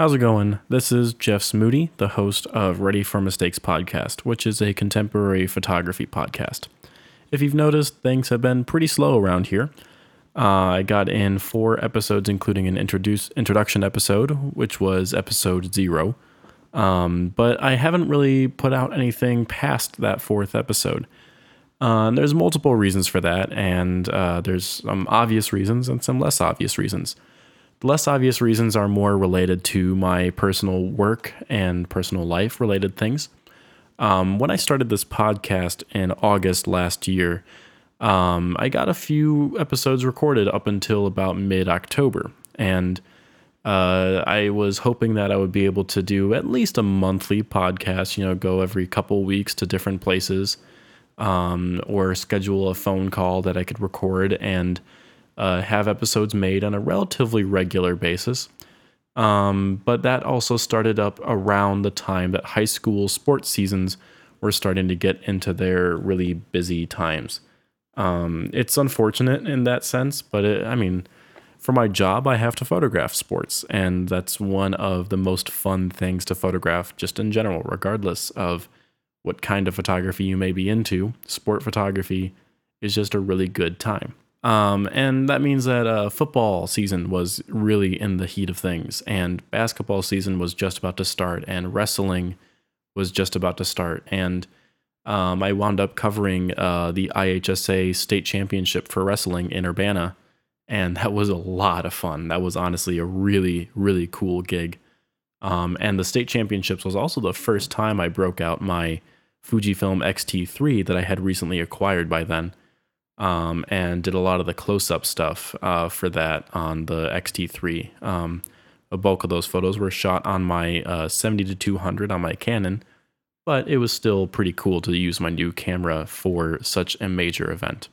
How's it going? This is Jeff Smoody, the host of Ready for Mistakes podcast, which is a contemporary photography podcast. If you've noticed, things have been pretty slow around here. Uh, I got in four episodes, including an introduce, introduction episode, which was episode zero. Um, but I haven't really put out anything past that fourth episode. Uh, there's multiple reasons for that, and uh, there's some obvious reasons and some less obvious reasons. Less obvious reasons are more related to my personal work and personal life related things. Um, when I started this podcast in August last year, um, I got a few episodes recorded up until about mid October. And uh, I was hoping that I would be able to do at least a monthly podcast, you know, go every couple weeks to different places um, or schedule a phone call that I could record and uh, have episodes made on a relatively regular basis. Um, but that also started up around the time that high school sports seasons were starting to get into their really busy times. Um, it's unfortunate in that sense, but it, I mean, for my job, I have to photograph sports, and that's one of the most fun things to photograph just in general, regardless of what kind of photography you may be into, sport photography is just a really good time. Um, and that means that uh, football season was really in the heat of things, and basketball season was just about to start, and wrestling was just about to start. And um, I wound up covering uh, the IHSA state championship for wrestling in Urbana, and that was a lot of fun. That was honestly a really, really cool gig. Um, and the state championships was also the first time I broke out my Fujifilm X-T3 that I had recently acquired by then, um, and did a lot of the close-up stuff uh, for that on the X-T3. Um, a bulk of those photos were shot on my uh, 70 to 200 on my Canon, but it was still pretty cool to use my new camera for such a major event.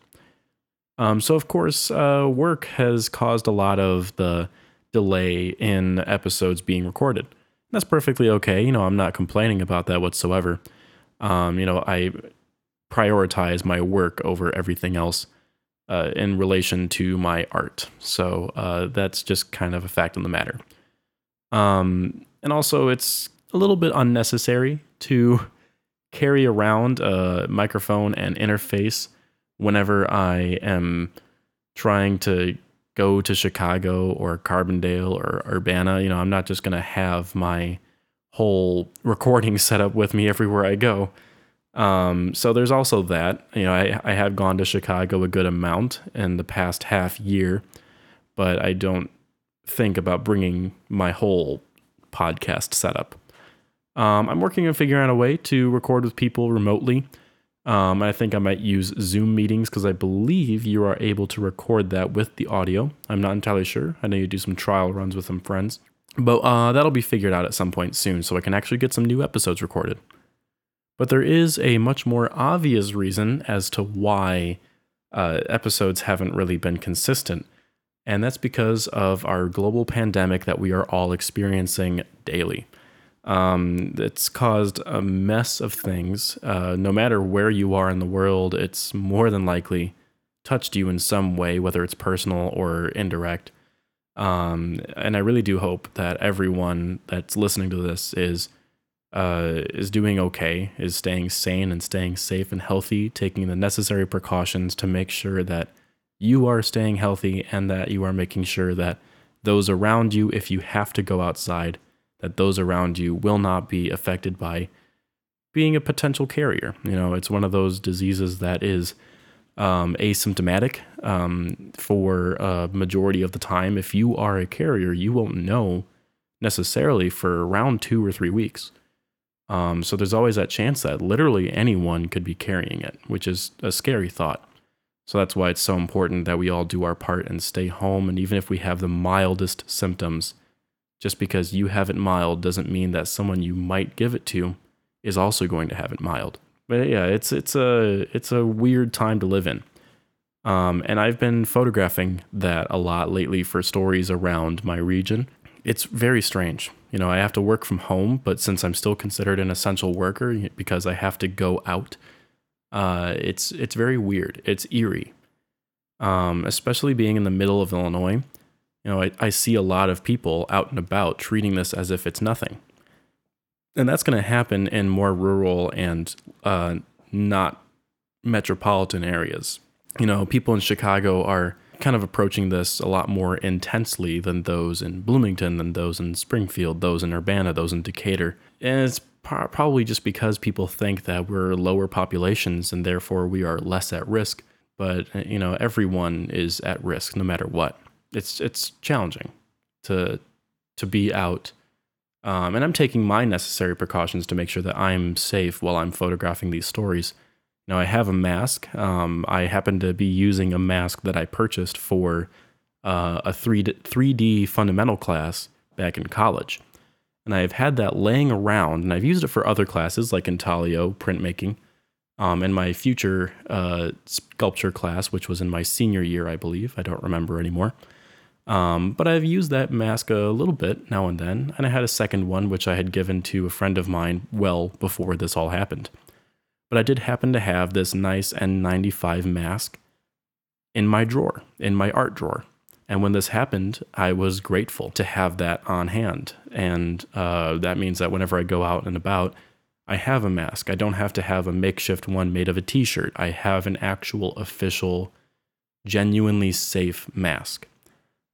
Um, so, of course, uh, work has caused a lot of the delay in episodes being recorded. That's perfectly okay. You know, I'm not complaining about that whatsoever. Um, you know, I prioritize my work over everything else uh, in relation to my art. So uh, that's just kind of a fact of the matter. Um, and also, it's a little bit unnecessary to carry around a microphone and interface whenever I am trying to go to Chicago or Carbondale or Urbana. You know, I'm not just going to have my whole recording setup with me everywhere I go. Um, so there's also that. You know, I, I have gone to Chicago a good amount in the past half year, but I don't think about bringing my whole podcast setup. Um, I'm working on figuring out a way to record with people remotely. Um, I think I might use Zoom meetings because I believe you are able to record that with the audio. I'm not entirely sure. I know you do some trial runs with some friends, but uh, that'll be figured out at some point soon so I can actually get some new episodes recorded. But there is a much more obvious reason as to why uh, episodes haven't really been consistent, and that's because of our global pandemic that we are all experiencing daily. Um, it's caused a mess of things. Uh, no matter where you are in the world, it's more than likely touched you in some way, whether it's personal or indirect. Um, and I really do hope that everyone that's listening to this is uh, is doing okay, is staying sane and staying safe and healthy, taking the necessary precautions to make sure that you are staying healthy and that you are making sure that those around you, if you have to go outside, that those around you will not be affected by being a potential carrier. You know, it's one of those diseases that is um, asymptomatic um, for a majority of the time. If you are a carrier, you won't know necessarily for around two or three weeks. Um, so there's always that chance that literally anyone could be carrying it, which is a scary thought. So that's why it's so important that we all do our part and stay home. And even if we have the mildest symptoms, just because you have it mild doesn't mean that someone you might give it to is also going to have it mild. But yeah, it's it's a it's a weird time to live in. Um, and I've been photographing that a lot lately for stories around my region. It's very strange. You know, I have to work from home, but since I'm still considered an essential worker because I have to go out, uh, it's it's very weird. It's eerie, um, especially being in the middle of Illinois You know, I, I see a lot of people out and about treating this as if it's nothing. And that's going to happen in more rural and uh, not metropolitan areas. You know, people in Chicago are kind of approaching this a lot more intensely than those in Bloomington, than those in Springfield, those in Urbana, those in Decatur. And it's pro- probably just because people think that we're lower populations and therefore we are less at risk. But uh, you know, everyone is at risk no matter what. It's it's challenging to to be out, um, and I'm taking my necessary precautions to make sure that I'm safe while I'm photographing these stories. Now I have a mask. Um, I happen to be using a mask that I purchased for uh, a 3 3D fundamental class back in college and I've had that laying around, and I've used it for other classes like intaglio, printmaking, um, and my future uh, sculpture class, which was in my senior year, I believe. I don't remember anymore. Um, but I've used that mask a little bit now and then, and I had a second one which I had given to a friend of mine well before this all happened. But I did happen to have this nice N95 mask in my drawer, in my art drawer. And when this happened, I was grateful to have that on hand. And uh, that means that whenever I go out and about, I have a mask. I don't have to have a makeshift one made of a t shirt. I have an actual, official, genuinely safe mask.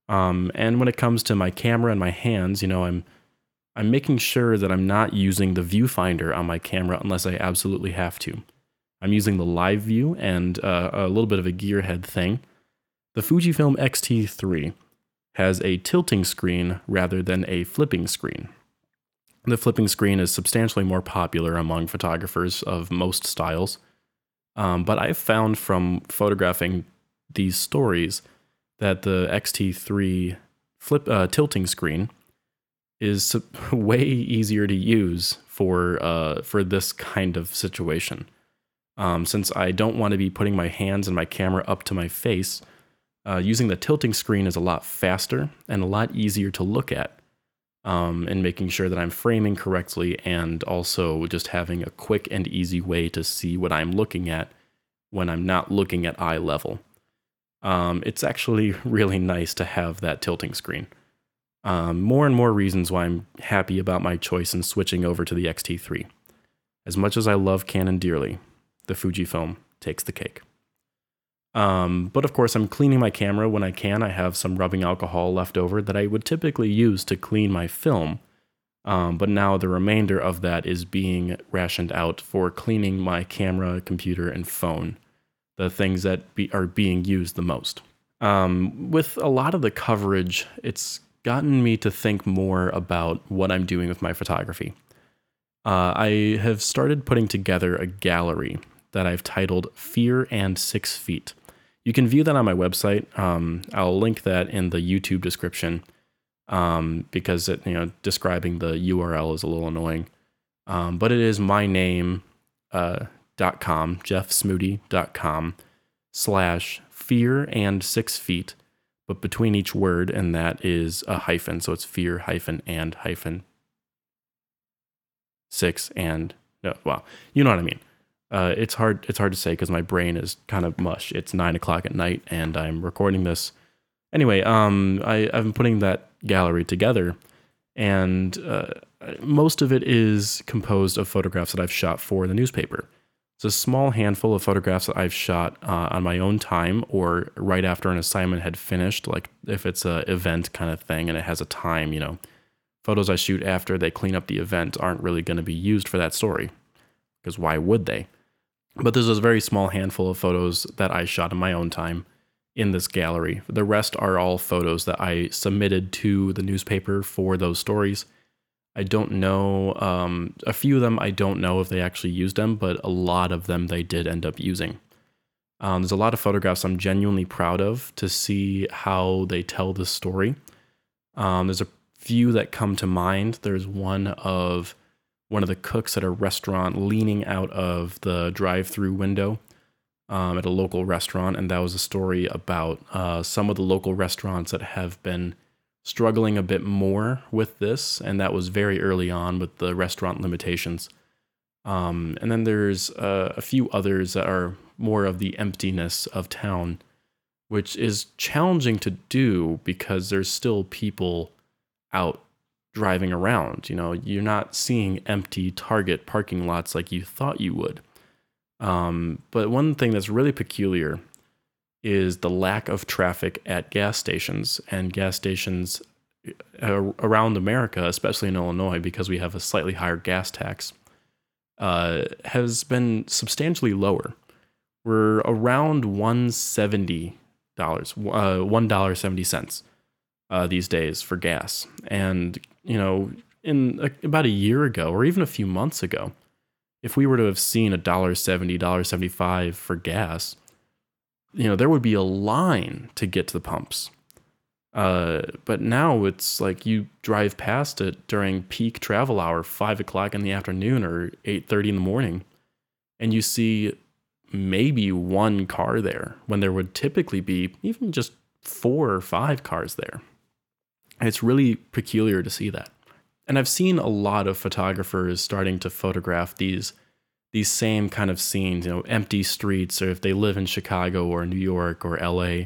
Um, and when it comes to my camera and my hands, you know, I'm I'm making sure that I'm not using the viewfinder on my camera unless I absolutely have to. I'm using the live view and uh, a little bit of a gearhead thing the Fujifilm X-T3 has a tilting screen rather than a flipping screen. The flipping screen is substantially more popular among photographers of most styles, um, but I've found from photographing these stories that the X-T3 flip uh, tilting screen is way easier to use for uh, for this kind of situation. Um, since I don't want to be putting my hands and my camera up to my face, uh, using the tilting screen is a lot faster and a lot easier to look at um, and making sure that I'm framing correctly and also just having a quick and easy way to see what I'm looking at when I'm not looking at eye level. Um, it's actually really nice to have that tilting screen. Um, more and more reasons why I'm happy about my choice in switching over to the X-T3. As much as I love Canon dearly, the Fujifilm takes the cake. Um, but of course, I'm cleaning my camera when I can. I have some rubbing alcohol left over that I would typically use to clean my film. Um, but now the remainder of that is being rationed out for cleaning my camera, computer, and phone, the things that be, are being used the most. Um, with a lot of the coverage, it's gotten me to think more about what I'm doing with my photography. Uh, I have started putting together a gallery that I've titled Fear and Six Feet. You can view that on my website. Um, I'll link that in the YouTube description um, because it, you know describing the URL is a little annoying. Um, but it is my name uh, dot com jeffsmoody.com slash fear and six feet but between each word and that is a hyphen so it's fear hyphen and hyphen six and no well you know what i mean uh, it's hard. It's hard to say because my brain is kind of mush. It's nine o'clock at night, and I'm recording this. Anyway, um, I, I've been putting that gallery together, and uh, most of it is composed of photographs that I've shot for the newspaper. It's a small handful of photographs that I've shot uh, on my own time or right after an assignment had finished, like if it's a event kind of thing and it has a time, you know. Photos I shoot after they clean up the event aren't really going to be used for that story, because why would they? But there's a very small handful of photos that I shot in my own time in this gallery. The rest are all photos that I submitted to the newspaper for those stories. I don't know, um, a few of them, I don't know if they actually used them, but a lot of them they did end up using. Um, there's a lot of photographs I'm genuinely proud of to see how they tell the story. Um, there's a few that come to mind. There's one of one of the cooks at a restaurant leaning out of the drive-through window um, at a local restaurant, and that was a story about uh, some of the local restaurants that have been struggling a bit more with this, and that was very early on with the restaurant limitations. Um, and then there's uh, a few others that are more of the emptiness of town, which is challenging to do because there's still people out driving around. You know, you're not seeing empty Target parking lots like you thought you would. Um, but one thing that's really peculiar is the lack of traffic at gas stations and gas stations uh, around America, especially in Illinois, because we have a slightly higher gas tax, uh, has been substantially lower. We're around one seventy dollars, uh, one dollar seventy cents uh, these days for gas, and you know, in a, about a year ago or even a few months ago, if we were to have seen a dollar seventy, dollar seventy five for gas, you know, there would be a line to get to the pumps. Uh, but now it's like you drive past it during peak travel hour, five o'clock in the afternoon or eight thirty in the morning, and you see maybe one car there when there would typically be even just four or five cars there. it's really peculiar to see that. And I've seen a lot of photographers starting to photograph these these same kind of scenes, you know, empty streets, or if they live in Chicago or New York or LA,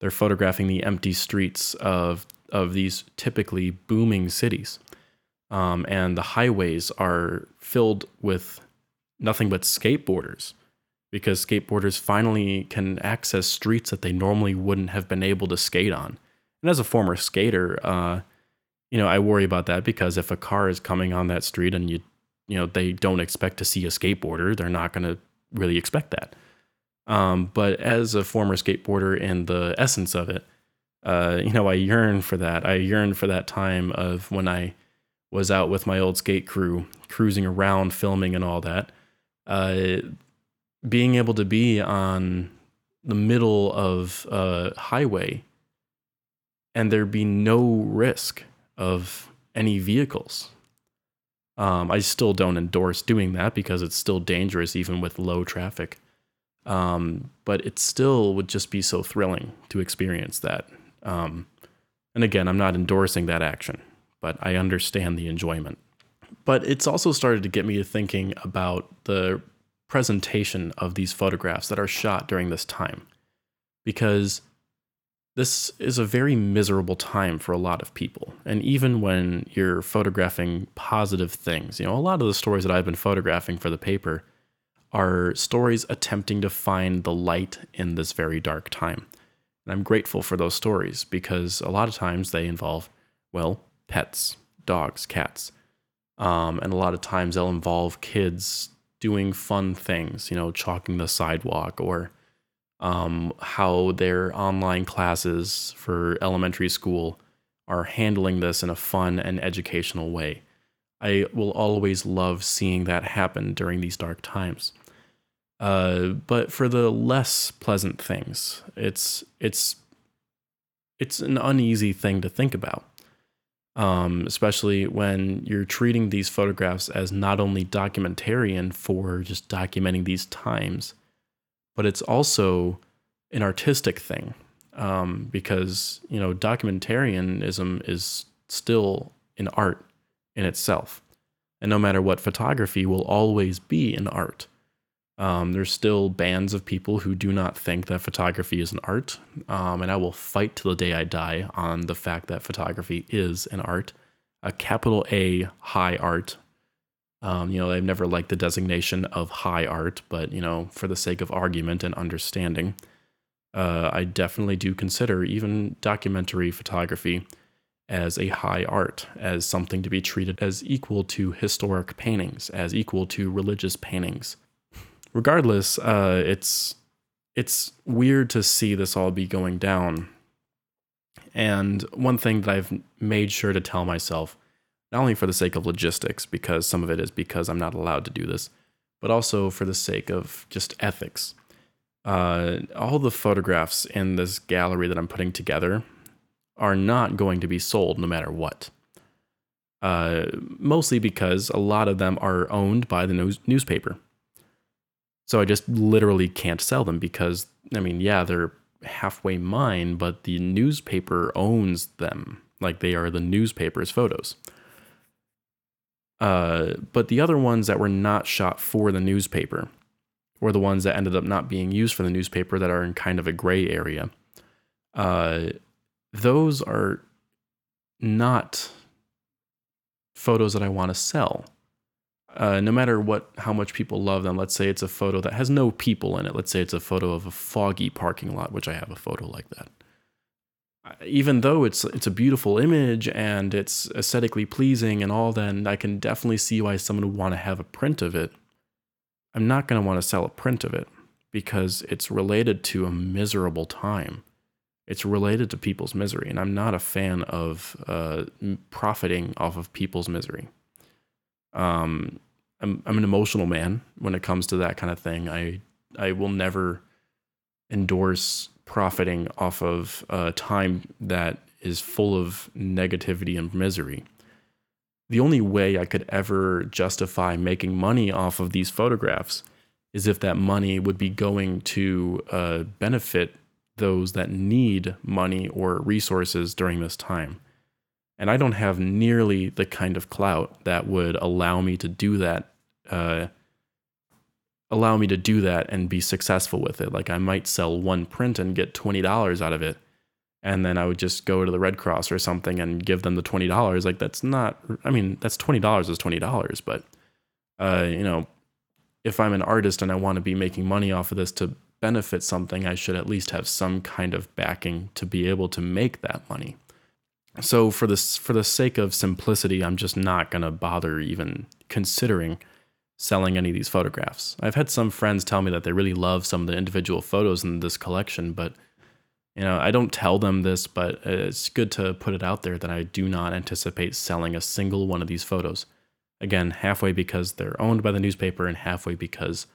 they're photographing the empty streets of of these typically booming cities. Um, and the highways are filled with nothing but skateboarders because skateboarders finally can access streets that they normally wouldn't have been able to skate on. And as a former skater, uh, you know, I worry about that because if a car is coming on that street and you, you know, they don't expect to see a skateboarder, they're not going to really expect that. Um, but as a former skateboarder and the essence of it, uh, you know, I yearn for that. I yearn for that time of when I was out with my old skate crew, cruising around, filming, and all that. Uh, being able to be on the middle of a highway and there be no risk of any vehicles. Um, I still don't endorse doing that because it's still dangerous even with low traffic. Um, but it still would just be so thrilling to experience that. Um, and again, I'm not endorsing that action, but I understand the enjoyment. But it's also started to get me thinking about the presentation of these photographs that are shot during this time. Because this is a very miserable time for a lot of people. And even when you're photographing positive things, you know, a lot of the stories that I've been photographing for the paper are stories attempting to find the light in this very dark time. And I'm grateful for those stories because a lot of times they involve, well, pets, dogs, cats. Um, and a lot of times they'll involve kids doing fun things, you know, chalking the sidewalk or um, how their online classes for elementary school are handling this in a fun and educational way. I will always love seeing that happen during these dark times. Uh, but for the less pleasant things, it's it's it's an uneasy thing to think about um, especially when you're treating these photographs as not only documentarian for just documenting these times, but it's also an artistic thing um, because you know documentarianism is still an art in itself, and no matter what, photography will always be an art. Um, there's still bands of people who do not think that photography is an art, um, and I will fight till the day I die on the fact that photography is an art, a capital A high art. Um, you know, I've never liked the designation of high art, but you know, for the sake of argument and understanding, uh, I definitely do consider even documentary photography as a high art, as something to be treated as equal to historic paintings, as equal to religious paintings regardless, uh, it's it's weird to see this all be going down. And one thing that I've made sure to tell myself, not only for the sake of logistics, because some of it is because I'm not allowed to do this, but also for the sake of just ethics. Uh, all the photographs in this gallery that I'm putting together are not going to be sold no matter what. Uh, mostly because a lot of them are owned by the news- newspaper. So I just literally can't sell them because, I mean, yeah, they're halfway mine, but the newspaper owns them. Like they are the newspaper's photos. Uh, but the other ones that were not shot for the newspaper, or the ones that ended up not being used for the newspaper that are in kind of a gray area, uh, those are not photos that I want to sell. Uh, no matter what, how much people love them. Let's say it's a photo that has no people in it. Let's say it's a photo of a foggy parking lot, which I have a photo like that. Even though it's it's a beautiful image and it's aesthetically pleasing and all, then I can definitely see why someone would want to have a print of it. I'm not going to want to sell a print of it because it's related to a miserable time. It's related to people's misery, and I'm not a fan of uh, profiting off of people's misery. Um, I'm I'm an emotional man when it comes to that kind of thing. I I will never endorse profiting off of a time that is full of negativity and misery. The only way I could ever justify making money off of these photographs is if that money would be going to uh, benefit those that need money or resources during this time. And I don't have nearly the kind of clout that would allow me to do that, uh, allow me to do that and be successful with it. Like I might sell one print and get twenty dollars out of it, and then I would just go to the Red Cross or something and give them the twenty dollars. Like that's not. I mean, that's twenty dollars is twenty dollars, but uh, you know, if I'm an artist and I want to be making money off of this to benefit something, I should at least have some kind of backing to be able to make that money. So for this for the sake of simplicity, I'm just not going to bother even considering selling any of these photographs. I've had some friends tell me that they really love some of the individual photos in this collection, but you know, I don't tell them this, but it's good to put it out there that I do not anticipate selling a single one of these photos. Again, halfway because they're owned by the newspaper, and halfway because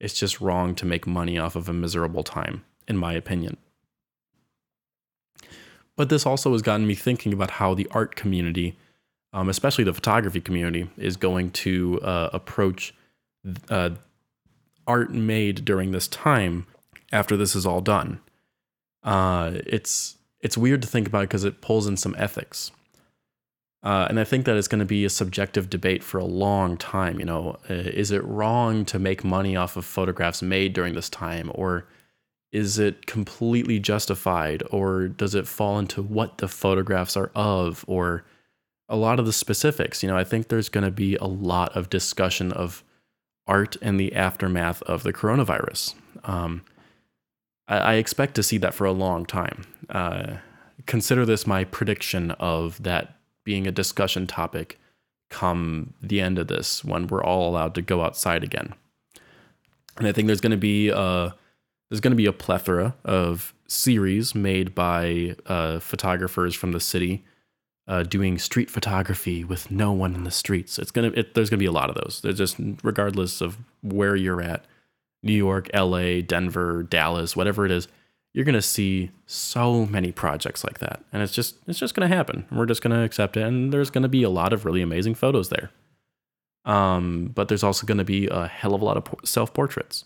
it's just wrong to make money off of a miserable time, in my opinion. But this also has gotten me thinking about how the art community, um, especially the photography community, is going to uh, approach uh, art made during this time after this is all done. Uh, it's it's weird to think about because it pulls in some ethics. Uh, and I think that it's going to be a subjective debate for a long time. You know, uh, is it wrong to make money off of photographs made during this time, or is it completely justified, or does it fall into what the photographs are of, or a lot of the specifics? You know, I think there's going to be a lot of discussion of art and the aftermath of the coronavirus. Um, I, I, expect to see that for a long time. Uh, consider this my prediction of that being a discussion topic come the end of this when we're all allowed to go outside again. And I think there's going to be a, there's going to be a plethora of series made by uh, photographers from the city uh, doing street photography with no one in the streets. It's gonna it, there's gonna be a lot of those. There's just regardless of where you're at, New York, L.A., Denver, Dallas, whatever it is you're to see so many projects like that and it's just it's just to happen we're just to accept it and there's to be a lot of really amazing photos there um, but there's also to be a hell of a lot of self portraits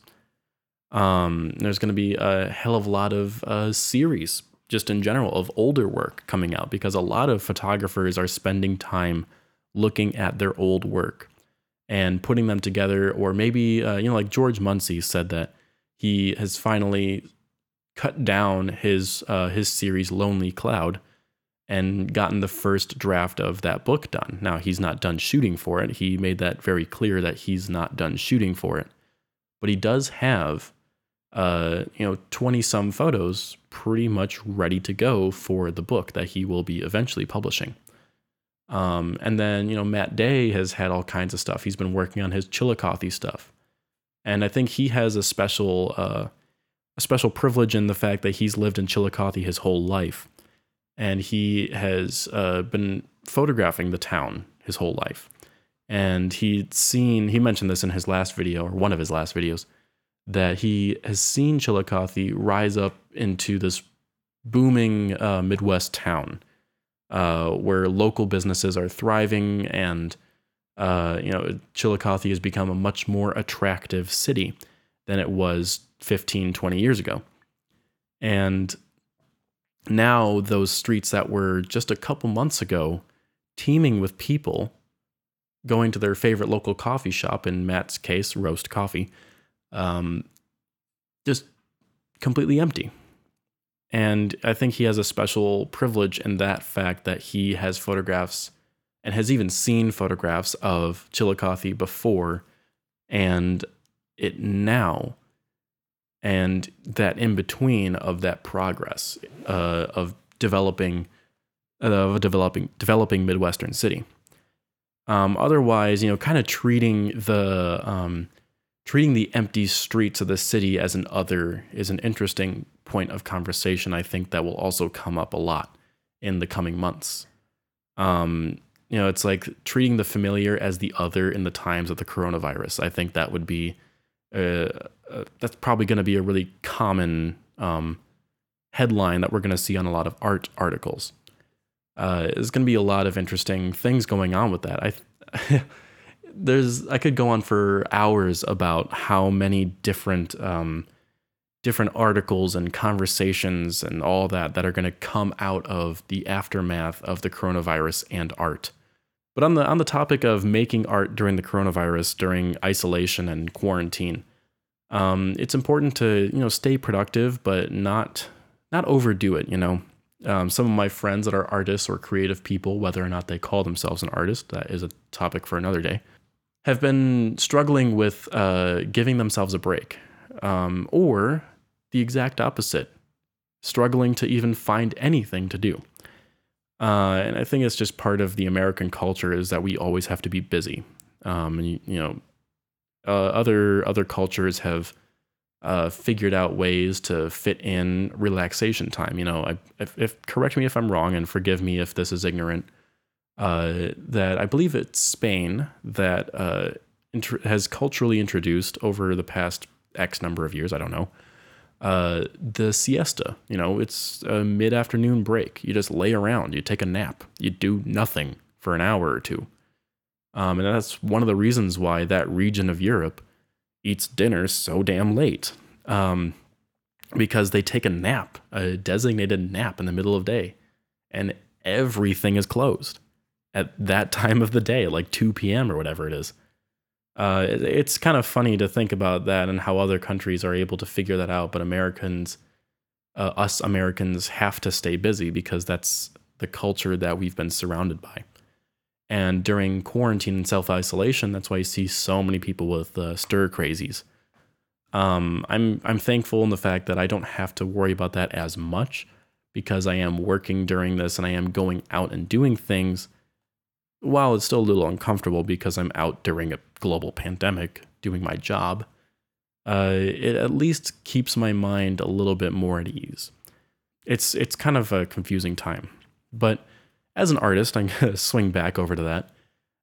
um, there's to be a hell of a lot of uh, series just in general of older work coming out because a lot of photographers are spending time looking at their old work and putting them together or maybe uh, you know like george muncey said that he has finally cut down his uh, his series Lonely Cloud and gotten the first draft of that book done. Now he's not done shooting for it. He made that very clear that he's not done shooting for it. But he does have uh, you know, 20 some photos pretty much ready to go for the book that he will be eventually publishing. Um, and then, you know, Matt Day has had all kinds of stuff. He's been working on his Chillicothe stuff. And I think he has a special uh, a special privilege in the fact that he's lived in Chillicothe his whole life. And he has uh, been photographing the town his whole life. And he'd seen, he mentioned this in his last video, or one of his last videos, that he has seen Chillicothe rise up into this booming uh, Midwest town uh, where local businesses are thriving and, uh, you know, Chillicothe has become a much more attractive city than it was 15, 20 years ago. And now those streets that were just a couple months ago teeming with people going to their favorite local coffee shop, in Matt's case, roast coffee, um, just completely empty. And I think he has a special privilege in that fact that he has photographs and has even seen photographs of Chillicothe before and it now and that in between of that progress uh, of developing uh, of developing developing midwestern city um, otherwise you know kind of treating the um, treating the empty streets of the city as an other is an interesting point of conversation i think that will also come up a lot in the coming months um, you know, it's like treating the familiar as the other in the times of the coronavirus. I think that would be, uh, uh, that's probably going to be a really common um, headline that we're going to see on a lot of art articles. Uh, there's going to be a lot of interesting things going on with that. I there's I could go on for hours about how many different um, different articles and conversations and all that that are going to come out of the aftermath of the coronavirus and art. But on the on the topic of making art during the coronavirus, during isolation and quarantine, um, it's important to you know stay productive, but not not overdo it. You know, um, some of my friends that are artists or creative people, whether or not they call themselves an artist, that is a topic for another day, have been struggling with uh, giving themselves a break, um, or the exact opposite, struggling to even find anything to do. Uh, and I think it's just part of the American culture is that we always have to be busy. Um, and you, you know, uh, other other cultures have uh, figured out ways to fit in relaxation time. You know, I, if, if, correct me if I'm wrong, and forgive me if this is ignorant. Uh, that I believe it's Spain that uh, inter- has culturally introduced over the past X number of years. I don't know uh, the siesta. You know, it's a mid afternoon break. You just lay around, you take a nap, you do nothing for an hour or two. Um, and that's one of the reasons why that region of Europe eats dinner so damn late. Um, because they take a nap, a designated nap in the middle of day, and everything is closed at that time of the day, like 2 p.m. or whatever it is uh, it's kind of funny to think about that and how other countries are able to figure that out, but Americans, uh, us Americans, have to stay busy because that's the culture that we've been surrounded by. And during quarantine and self isolation, that's why you see so many people with uh, stir crazies. Um, I'm I'm thankful in the fact that I don't have to worry about that as much because I am working during this and I am going out and doing things while it's still a little uncomfortable because I'm out during a global pandemic doing my job, uh, it at least keeps my mind a little bit more at ease. It's it's kind of a confusing time, but as an artist, I'm gonna swing back over to that.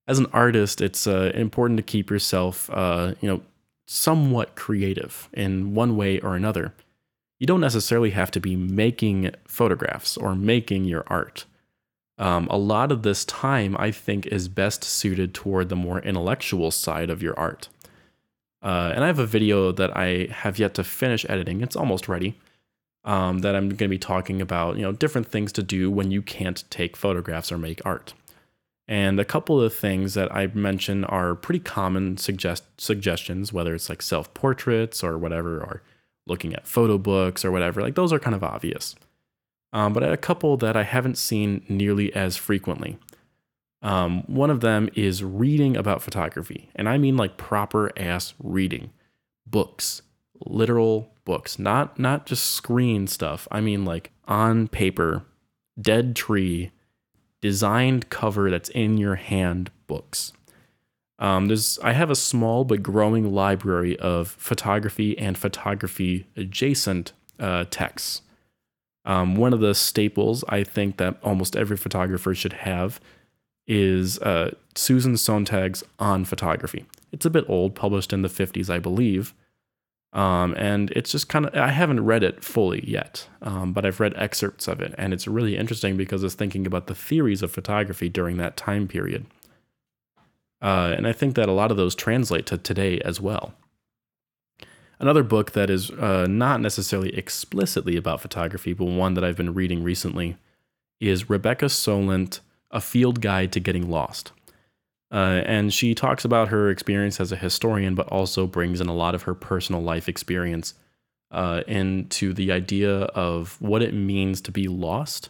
As an artist, it's uh, important to keep yourself, uh, you know, somewhat creative in one way or another. You don't necessarily have to be making photographs or making your art um, a lot of this time I think is best suited toward the more intellectual side of your art. Uh, and I have a video that I have yet to finish editing. It's almost ready. Um, that I'm going to be talking about, you know, different things to do when you can't take photographs or make art. And a couple of things that I mention are pretty common suggest suggestions, whether it's like self portraits or whatever, or looking at photo books or whatever. Like those are kind of obvious um, but a couple that I haven't seen nearly as frequently. Um, one of them is reading about photography, and I mean like proper ass reading, books, literal books, not not just screen stuff. I mean like on paper, dead tree, designed cover that's in your hand books. Um, there's I have a small but growing library of photography and photography adjacent uh, texts. Um, one of the staples I think that almost every photographer should have is uh, Susan Sontag's On Photography. It's a bit old, published in the 50s, I believe. Um, and it's just kind of, I haven't read it fully yet, um, but I've read excerpts of it. And it's really interesting because it's thinking about the theories of photography during that time period. Uh, and I think that a lot of those translate to today as well. Another book that is uh, not necessarily explicitly about photography, but one that I've been reading recently, is Rebecca Solnit, A Field Guide to Getting Lost. Uh, and she talks about her experience as a historian, but also brings in a lot of her personal life experience uh, into the idea of what it means to be lost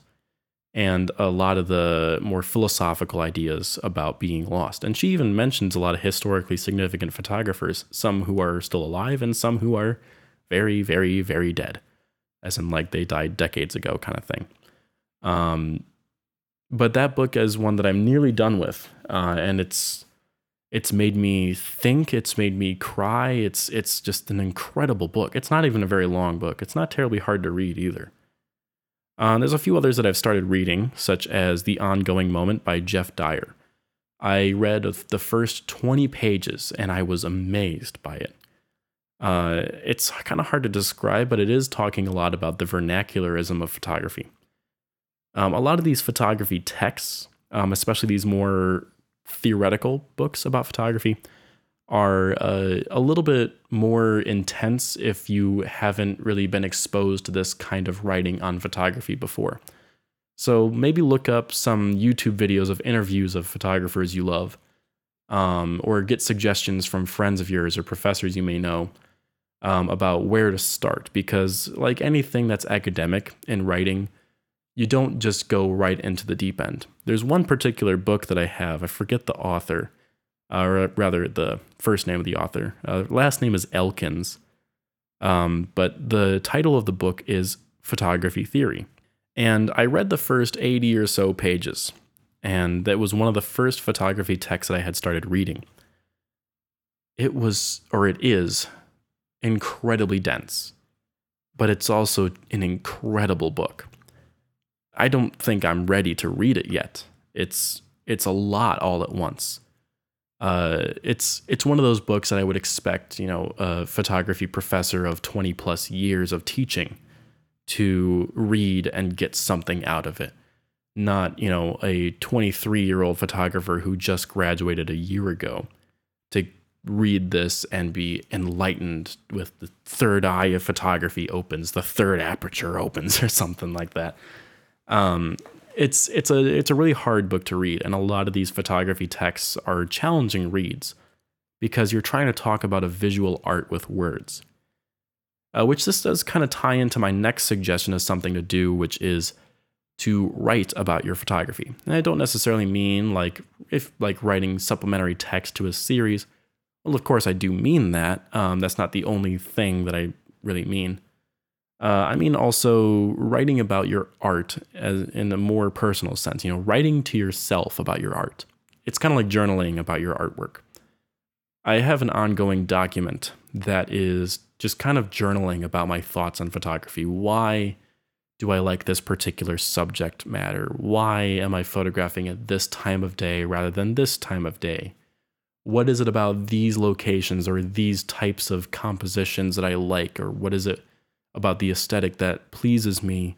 and a lot of the more philosophical ideas about being lost. And she even mentions a lot of historically significant photographers, some who are still alive and some who are very, very, very dead, as in like they died decades ago, kind of thing. Um, but that book is one that I'm nearly done with, uh, and it's it's made me think. It's made me cry. It's it's just an incredible book. It's not even a very long book. It's not terribly hard to read either. Uh, there's a few others that I've started reading, such as The Ongoing Moment by Geoff Dyer. I read the first 20 pages and I was amazed by it. Uh, it's kind of hard to describe, but it is talking a lot about the vernacularism of photography. Um, a lot of these photography texts, um, especially these more theoretical books about photography, are uh, a little bit more intense if you haven't really been exposed to this kind of writing on photography before. So maybe look up some YouTube videos of interviews of photographers you love, um, or get suggestions from friends of yours or professors you may know um, about where to start. Because, like anything that's academic in writing, you don't just go right into the deep end. There's one particular book that I have, I forget the author or rather the first name of the author. Uh, last name is Elkins. Um, but the title of the book is Photography Theory. And I read the first 80 or so pages, and that was one of the first photography texts that I had started reading. It was, or it is, incredibly dense, but it's also an incredible book. I don't think I'm ready to read it yet. It's it's a lot all at once uh, it's it's one of those books that I would expect, you know, a photography professor of 20 plus years of teaching to read and get something out of it. Not, you know, a 23 year old photographer who just graduated a year ago to read this and be enlightened with the third eye of photography opens, the third aperture opens, or something like that. Um, it's it's a it's a really hard book to read, and a lot of these photography texts are challenging reads because you're trying to talk about a visual art with words. Uh, which this does kind of tie into my next suggestion as something to do, which is to write about your photography. And I don't necessarily mean like if like writing supplementary text to a series. Well, of course I do mean that. Um, that's not the only thing that I really mean. Uh, I mean also writing about your art as in a more personal sense, you know, writing to yourself about your art. It's kind of like journaling about your artwork. I have an ongoing document that is just kind of journaling about my thoughts on photography. Why do I like this particular subject matter? Why am I photographing at this time of day rather than this time of day? What is it about these locations or these types of compositions that I like? Or what is it about the aesthetic that pleases me?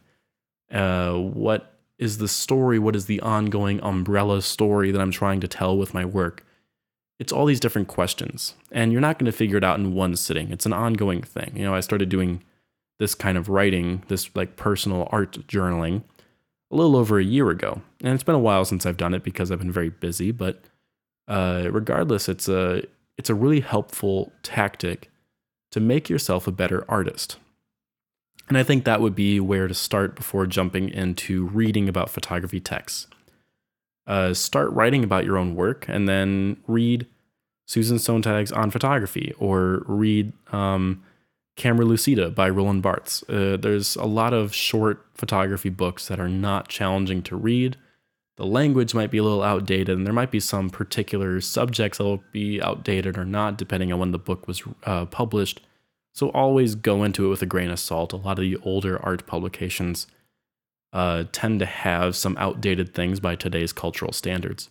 Uh, what is the story? What is the ongoing umbrella story that I'm trying to tell with my work? It's all these different questions, and you're not going to figure it out in one sitting. It's an ongoing thing. You know, I started doing this kind of writing, this like personal art journaling, a little over a year ago, and it's been a while since I've done it because I've been very busy. But uh, regardless, it's a it's a really helpful tactic to make yourself a better artist. And I think that would be where to start before jumping into reading about photography texts. Uh, start writing about your own work and then read Susan Sontag's On Photography or read um, Camera Lucida by Roland Barthes. Uh, there's a lot of short photography books that are not challenging to read. The language might be a little outdated, and there might be some particular subjects that will be outdated or not, depending on when the book was uh, published. So always go into it with a grain of salt. A lot of the older art publications uh, tend to have some outdated things by today's cultural standards.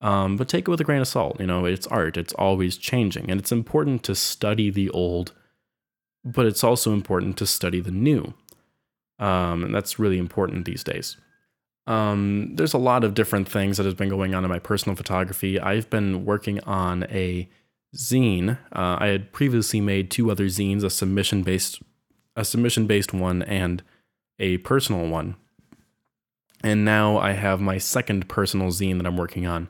Um, but take it with a grain of salt. You know, it's art, it's always changing. And it's important to study the old, but it's also important to study the new. Um, and that's really important these days. Um, there's a lot of different things that has been going on in my personal photography. I've been working on a zine. Uh, I had previously made two other zines, a submission based a submission based one and a personal one. And now I have my second personal zine that I'm working on,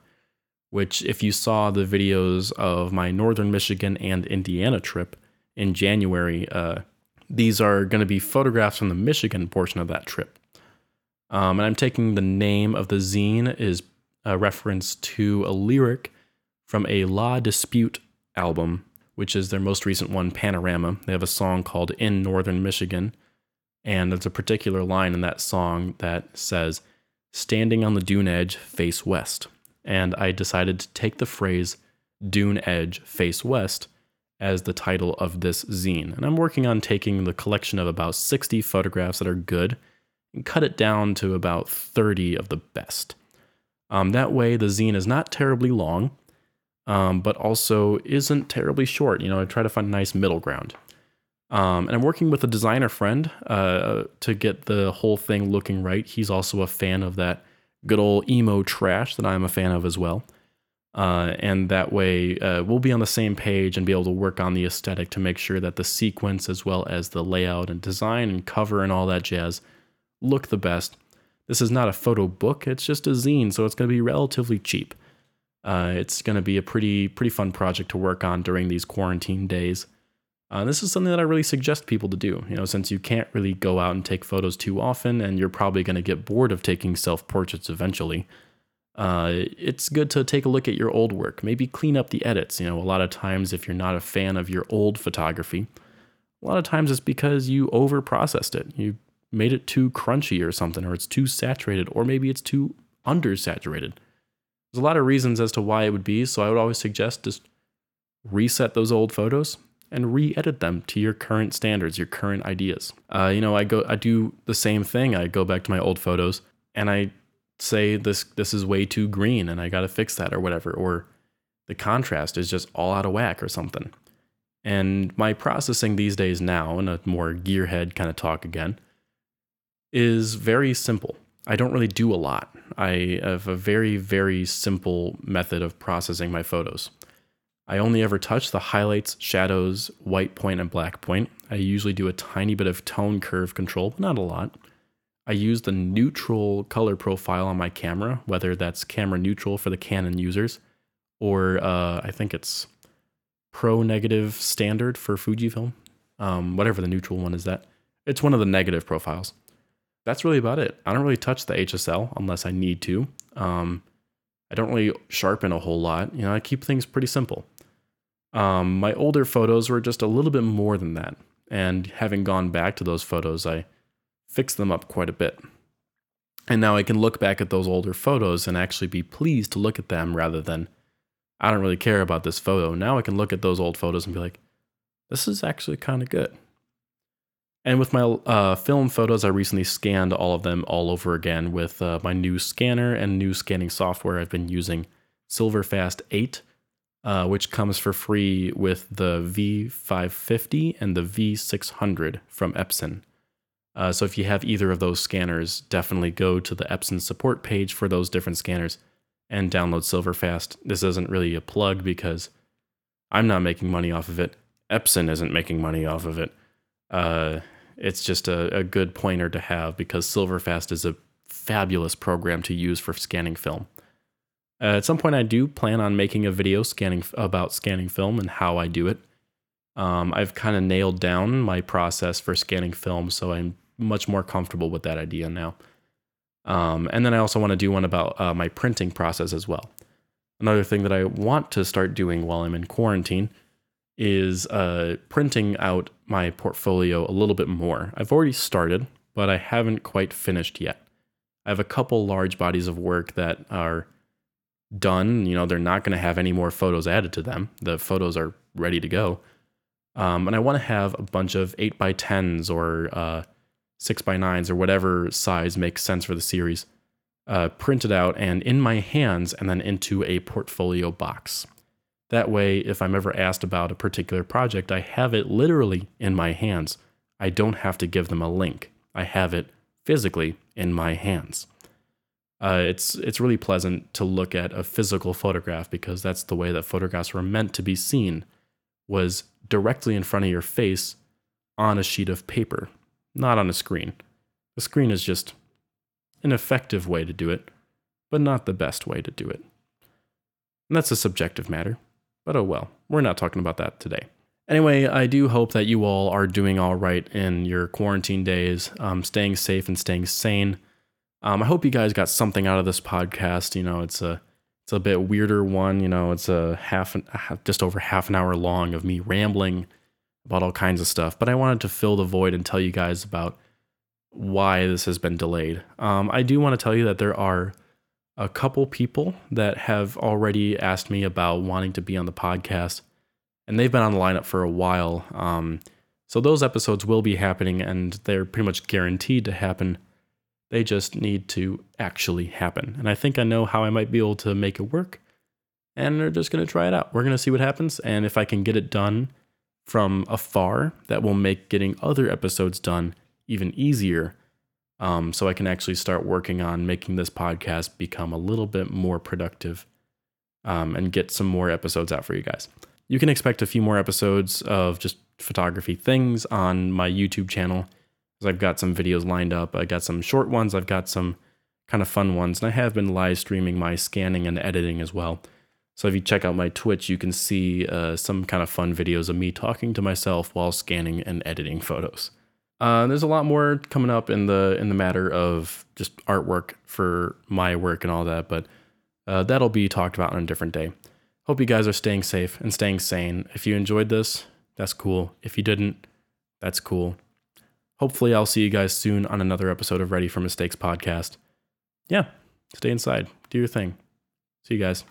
which if you saw the videos of my northern Michigan and Indiana trip in January, uh, These are going to be photographs from the Michigan portion of that trip. Um, and I'm taking the name of the zine is a reference to a lyric from a La Dispute album, which is their most recent one, Panorama. They have a song called In Northern Michigan. And there's a particular line in that song that says, Standing on the dune edge, face west. And I decided to take the phrase Dune Edge, face west as the title of this zine. And I'm working on taking the collection of about 60 photographs that are good and cut it down to about 30 of the best. Um, that way, the zine is not terribly long, um, but also isn't terribly short. You know, I try to find a nice middle ground. Um, and I'm working with a designer friend uh, to get the whole thing looking right. He's also a fan of that good old emo trash that I'm a fan of as well. Uh, and that way, uh, we'll be on the same page and be able to work on the aesthetic to make sure that the sequence, as well as the layout and design and cover and all that jazz, look the best. This is not a photo book; it's just a zine, so it's going to be relatively cheap. Uh, it's going to be a pretty pretty fun project to work on during these quarantine days. Uh, this is something that I really suggest people to do. You know, since you can't really go out and take photos too often, and you're probably going to get bored of taking self portraits eventually uh, it's good to take a look at your old work. Maybe clean up the edits. You know, a lot of times, if you're not a fan of your old photography, a lot of times it's because you over processed it. You made it too crunchy or something, or it's too saturated, or maybe it's too undersaturated. There's a lot of reasons as to why it would be, so I would always suggest just reset those old photos and re-edit them to your current standards, your current ideas. Uh, you know, I go, I do the same thing. I go back to my old photos and I say this this is way too green and I got to fix that or whatever or the contrast is just all out of whack or something. And my processing these days now in a more gearhead kind of talk again is very simple. I don't really do a lot. I have a very very simple method of processing my photos. I only ever touch the highlights, shadows, white point and black point. I usually do a tiny bit of tone curve control, but not a lot. I use the neutral color profile on my camera, whether that's camera neutral for the Canon users, or uh, I think it's pro negative standard for Fujifilm, um, whatever the neutral one is that. It's one of the negative profiles. That's really about it. I don't really touch the HSL unless I need to. Um, I don't really sharpen a whole lot. You know, I keep things pretty simple. Um, my older photos were just a little bit more than that. And having gone back to those photos, I fixed them up quite a bit. And now I can look back at those older photos and actually be pleased to look at them rather than, I don't really care about this photo. Now I can look at those old photos and be like, this is actually kind of good. And with my uh, film photos, I recently scanned all of them all over again with uh, my new scanner and new scanning software. I've been using Silverfast 8, uh, which comes for free with the V550 and the V600 from Epson. Uh, so if you have either of those scanners, definitely go to the Epson support page for those different scanners and download Silverfast. This isn't really a plug because I'm not making money off of it. Epson isn't making money off of it. Uh, it's just a, a good pointer to have because Silverfast is a fabulous program to use for scanning film. Uh, at some point, I do plan on making a video scanning about scanning film and how I do it. Um, I've kind of nailed down my process for scanning film, so I'm much more comfortable with that idea now. Um, and then I also want to do one about uh, my printing process as well. Another thing that I want to start doing while I'm in quarantine is uh, printing out my portfolio a little bit more. I've already started, but I haven't quite finished yet. I have a couple large bodies of work that are done. You know, they're not going to have any more photos added to them. The photos are ready to go. Um, and I want to have a bunch of 8 by 10s or uh, six by nines or whatever size makes sense for the series, uh, printed out and in my hands and then into a portfolio box. That way, if I'm ever asked about a particular project, I have it literally in my hands. I don't have to give them a link. I have it physically in my hands. Uh, it's it's really pleasant to look at a physical photograph because that's the way that photographs were meant to be seen, was directly in front of your face on a sheet of paper not on a screen. The screen is just an effective way to do it, but not the best way to do it. And that's a subjective matter, but oh well, we're not talking about that today. Anyway, I do hope that you all are doing all right in your quarantine days, um, staying safe and staying sane. Um, I hope you guys got something out of this podcast. You know, it's a it's a bit weirder one. You know, it's a half just over half an hour long of me rambling about all kinds of stuff. But I wanted to fill the void and tell you guys about why this has been delayed. Um, I do want to tell you that there are a couple people that have already asked me about wanting to be on the podcast, and they've been on the lineup for a while. Um, so those episodes will be happening, and they're pretty much guaranteed to happen. They just need to actually happen. And I think I know how I might be able to make it work. And they're just going to try it out. We're going to see what happens. And if I can get it done from afar, that will make getting other episodes done even easier. Um, so I can actually start working on making this podcast become a little bit more productive um, and get some more episodes out for you guys. You can expect a few more episodes of just photography things on my YouTube channel. As I've got some videos lined up. I got some short ones. I've got some kind of fun ones, and I have been live streaming my scanning and editing as well. So if you check out my Twitch, you can see uh, some kind of fun videos of me talking to myself while scanning and editing photos. Uh, there's a lot more coming up in the in the matter of just artwork for my work and all that, but uh, that'll be talked about on a different day. Hope you guys are staying safe and staying sane. If you enjoyed this, that's cool. If you didn't, that's cool. Hopefully, I'll see you guys soon on another episode of Ready for Mistakes podcast. Yeah, stay inside, do your thing. See you guys.